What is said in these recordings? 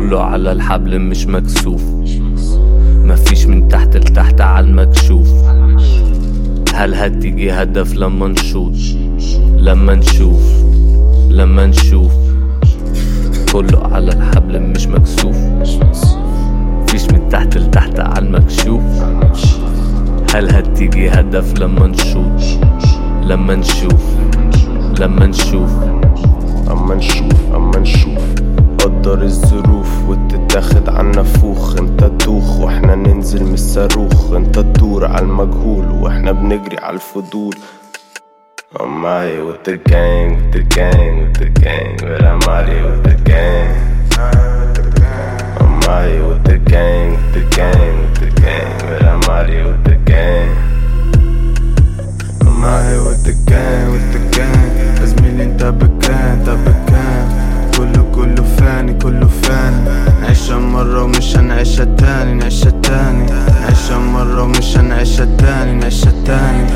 كله على الحبل مش مكسوف. مفيش من تحت لتحت على المكشوف. هل هتيجي هدف لما نشوط لما نشوف لما نشوف. كله على الحبل مش مكسوف. مفيش من تحت لتحت على المكشوف. هل هتيجي هدف لما نشوط لما نشوف لما نشوف. أما نشوف أما نشوف. قدر الظروف. وتتاخد عنا فوخ انت تدوخ وإحنا ننزل من الصاروخ. انت تدور على المجهول وإحنا بنجري على الفضول. I'm here with the gang, with the gang, with the gang, but I'm here with the gang. I'm out هنعيشها تاني نعيشها تاني. نعيشها مرة ومش هنعيشها تاني نعيشها تاني.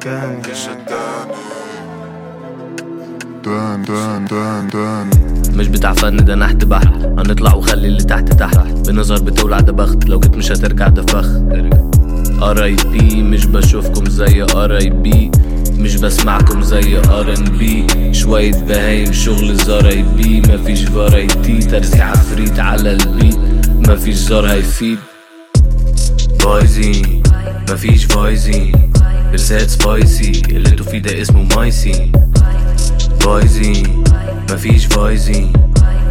تاني. نعيشها تاني. دان دان دان مش بتاع فن ده نحت بحر هنطلع وخلي اللي تحت تحت. بنظر بتولع ده بخت لو جيت مش هترجع ده فخ. R.I.P مش بشوفكم زي ار اي بي مش بسمعكم زي R&B شوية بهايم شغل زار اي بي مفيش فرايتي ترزيع عفريت على البيت. مفيش زار هيفيد بايزين مفيش بايزين رسالة سبايسي اللي أنتوا فيه ده اسمه مايسي بايزين مفيش بايزين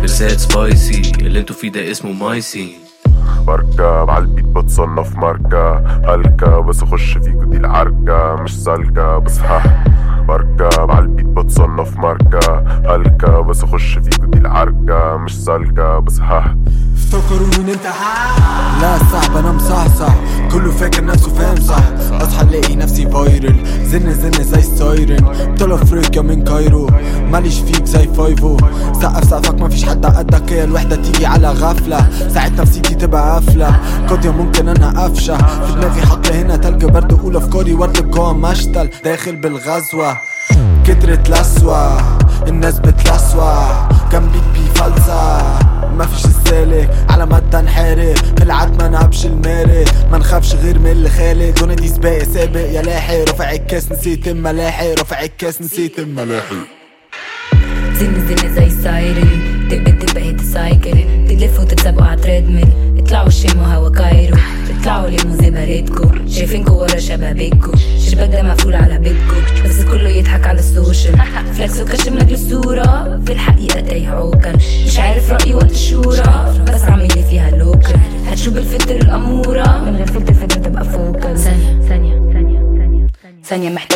رسالة سبايسي اللي أنتوا فيه ده اسمه مايسي بركب عالبيت بتصنف ماركة. هلكة بس اخش فيكو دي العركة مش سالكة بس ها. بركب عالبيت بتصنف ماركة. هلكة بس اخش فيكو دي العركة مش سالكة بس ها. افتكروا ان انت؟ لا صعب أنا مصحصح. كله فاكر نفسه فاهم صح. اصحى الاقي نفسي فايرل زن زن زي السايرن. بطل افريقيا من كايرو. ماليش فيك زي فايفو. سقف سقفك مفيش حد قدك. هي الوحدة تيجي على غفلة. ساعات نفسيتي تبقى قافلة. قاضية ممكن أنا قفشه في دماغي حط هنا تلج برد أقول افكاري ورد جوه مشتل. داخل بالغزوة. كترت لسوة. الناس بتلسوع كان بيك بيفلسع مفيش السالك. على مدى انحرق في العتمة نبش المارق ما نخافش غير من اللي خالق دون دي سباق سابق يا لاحق. رافع الكاس نسيت الملاحق رافع الكاس نسيت الملاحق زن زن زي سايرن دب دب هيت سايكل. تلفوا تتسابقوا على تريدميل اطلعوا شموا هوا كايرو. اطلعوا لموا زي باريتكو. شايفينكوا ورا شبابيكو. شباك ده مقفول على بيتكو. بس كله يضحك على السوشيال فلكس وكشم لك الصورة في الحقيقة تايه عوكل مش عارف رأيي وقت الشورى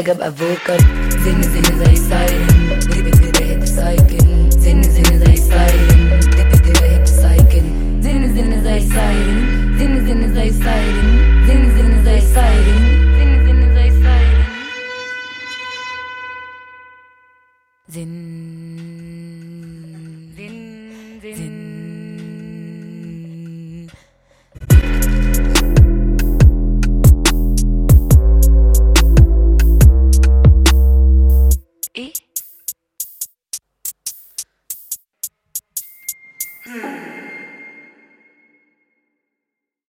ثانية محتاجة ابقى فوكال زن زن زي سايرن دب دب هيت سايكل زن زن زي سايرن دب دب هيت سايكل زن زن زي سايرن زن زن زي سايرن زن زن زي سايرن زن زن زي سايرن زن زن زن Mm.